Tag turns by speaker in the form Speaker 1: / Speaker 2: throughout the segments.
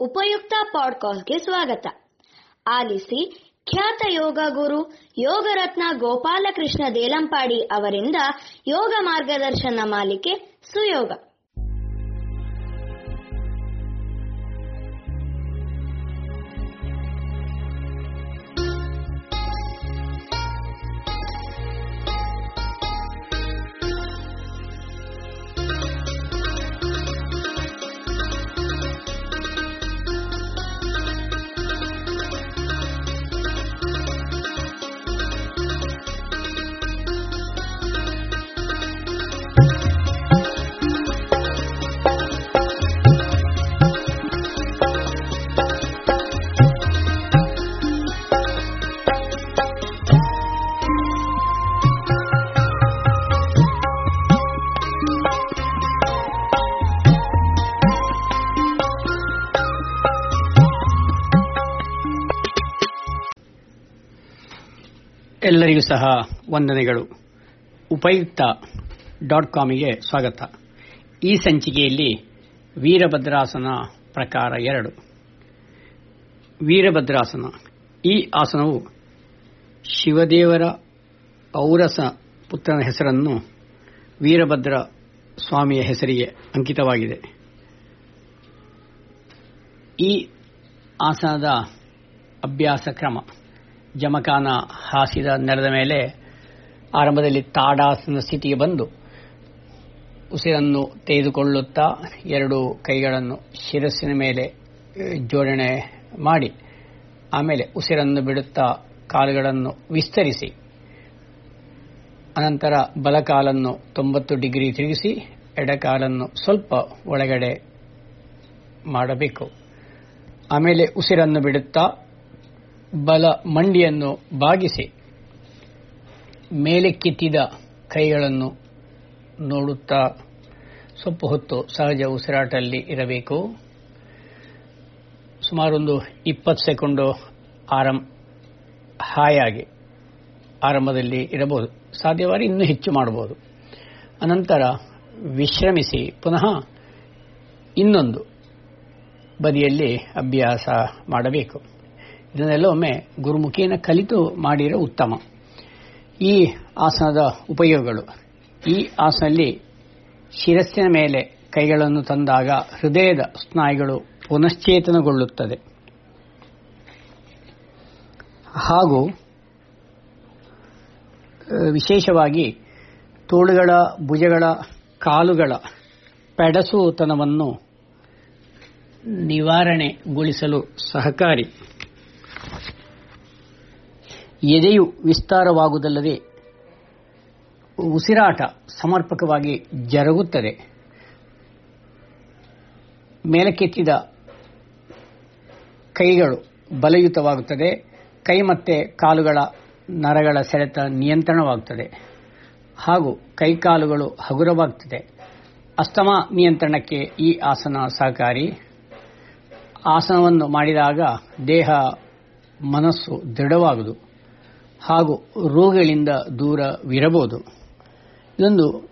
Speaker 1: ಉಪಯುಕ್ತ ಪಾಡ್ಕಾಸ್ಟ್ಗೆ ಸ್ವಾಗತ. ಆಲಿಸಿ ಖ್ಯಾತ ಯೋಗ ಗುರು ಯೋಗರತ್ನ ಗೋಪಾಲಕೃಷ್ಣ ದೇಲಂಪಾಡಿ ಅವರಿಂದ ಯೋಗ ಮಾರ್ಗದರ್ಶನ ಮಾಲಿಕೆ ಸುಯೋಗ.
Speaker 2: ಎಲ್ಲರಿಗೂ ಸಹ ವಂದನೆಗಳು. ಉಪಯುಕ್ತ ಡಾಟ್ ಕಾಮಿಗೆ ಸ್ವಾಗತ. ಈ ಸಂಚಿಕೆಯಲ್ಲಿ ವೀರಭದ್ರಾಸನ ಪ್ರಕಾರ ಎರಡು. ವೀರಭದ್ರಾಸನ. ಈ ಆಸನವು ಶಿವದೇವರ ಔರಸ ಪುತ್ರನ ಹೆಸರನ್ನು ವೀರಭದ್ರ ಸ್ವಾಮಿಯ ಹೆಸರಿಗೆ ಅಂಕಿತವಾಗಿದೆ. ಈ ಆಸನದ ಅಭ್ಯಾಸ ಕ್ರಮ. ಜಮಖಾನ ಹಾಸಿದ ನೆಲದ ಮೇಲೆ ಆರಂಭದಲ್ಲಿ ತಾಡಾಸನ ಸ್ಥಿತಿಗೆ ಬಂದು ಉಸಿರನ್ನು ತೆಗೆದುಕೊಳ್ಳುತ್ತಾ ಎರಡು ಕೈಗಳನ್ನು ಶಿರಸ್ಸಿನ ಮೇಲೆ ಜೋಡಣೆ ಮಾಡಿ, ಆಮೇಲೆ ಉಸಿರನ್ನು ಬಿಡುತ್ತಾ ಕಾಲುಗಳನ್ನು ವಿಸ್ತರಿಸಿ, ಅನಂತರ ಬಲಕಾಲನ್ನು ತೊಂಬತ್ತು ಡಿಗ್ರಿ ತಿರುಗಿಸಿ, ಎಡಕಾಲನ್ನು ಸ್ವಲ್ಪ ಒಳಗಡೆ ಮಾಡಬೇಕು. ಆಮೇಲೆ ಉಸಿರನ್ನು ಬಿಡುತ್ತಾ ಬಲ ಮಂಡಿಯನ್ನು ಬಾಗಿಸಿ ಮೇಲೆ ಕಿತ್ತಿದ ಕೈಗಳನ್ನು ನೋಡುತ್ತಾ ಸ್ವಲ್ಪ ಹೊತ್ತು ಸಹಜ ಉಸಿರಾಟದಲ್ಲಿ ಇರಬೇಕು. ಸುಮಾರೊಂದು ಇಪ್ಪತ್ತು ಸೆಕೆಂಡು ಆರಂ, ಹಾಯಾಗಿ ಆರಂಭದಲ್ಲಿ ಇರಬಹುದು. ಸಾಧ್ಯವಾದರೆ ಇನ್ನೂ ಹೆಚ್ಚು ಮಾಡಬಹುದು. ಅನಂತರ ವಿಶ್ರಮಿಸಿ ಪುನಃ ಇನ್ನೊಂದು ಬದಿಯಲ್ಲಿ ಅಭ್ಯಾಸ ಮಾಡಬೇಕು. ಇದನ್ನೆಲ್ಲ ಒಮ್ಮೆ ಗುರುಮುಖಿಯನ್ನು ಕಲಿತು ಮಾಡಿರೋ ಉತ್ತಮ. ಈ ಆಸನದ ಉಪಯೋಗಗಳು. ಈ ಆಸನಲ್ಲಿ ಶಿರಸ್ಸಿನ ಮೇಲೆ ಕೈಗಳನ್ನು ತಂದಾಗ ಹೃದಯದ ಸ್ನಾಯುಗಳು ಪುನಶ್ಚೇತನಗೊಳ್ಳುತ್ತದೆ. ಹಾಗೂ ವಿಶೇಷವಾಗಿ ತೋಳುಗಳ, ಭುಜಗಳ, ಕಾಲುಗಳ ಪೆಡಸುತನವನ್ನು ನಿವಾರಣೆಗೊಳಿಸಲು ಸಹಕಾರಿ. ಎದೆಯು ವಿಸ್ತಾರವಾಗುವುದಲ್ಲದೆ ಉಸಿರಾಟ ಸಮರ್ಪಕವಾಗಿ ಜರುಗುತ್ತದೆ. ಮೇಲಕ್ಕೆತ್ತಿದ ಕೈಗಳು ಬಲಯುತವಾಗುತ್ತದೆ. ಕೈ ಮತ್ತೆ ಕಾಲುಗಳ ನರಗಳ ಸೆಳೆತ ನಿಯಂತ್ರಣವಾಗುತ್ತದೆ. ಹಾಗೂ ಕೈಕಾಲುಗಳು ಹಗುರವಾಗುತ್ತದೆ. ಅಸ್ತಮಾ ನಿಯಂತ್ರಣಕ್ಕೆ ಈ ಆಸನ ಸಹಕಾರಿ. ಆಸನವನ್ನು ಮಾಡಿದಾಗ ದೇಹ ಮನಸ್ಸು ದೃಢವಾಗದು ಹಾಗೂ ರೋಗಗಳಿಂದ ದೂರವಿರಬಹುದು ಇದೊಂದು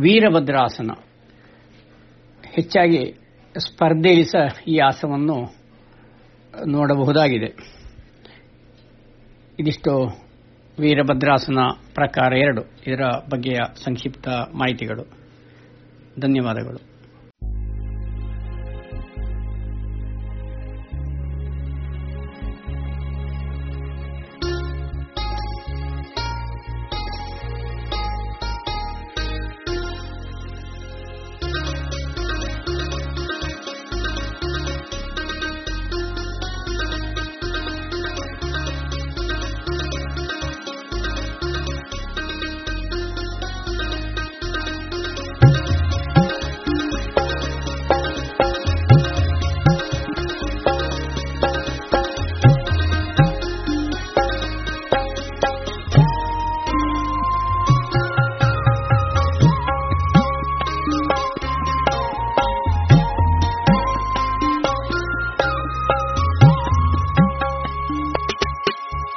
Speaker 2: ವೀರಭದ್ರಾಸನ. ಹೆಚ್ಚಾಗಿ ಸ್ಪರ್ಧೆಯಲ್ಲಿ ಸಹ ಈ ಆಸನವನ್ನು ನೋಡಬಹುದಾಗಿದೆ. ಇದಿಷ್ಟು ವೀರಭದ್ರಾಸನ ಪ್ರಕಾರ ಎರಡು. ಇದರ ಬಗ್ಗೆಯ ಸಂಕ್ಷಿಪ್ತ ಮಾಹಿತಿಗಳು. ಧನ್ಯವಾದಗಳು.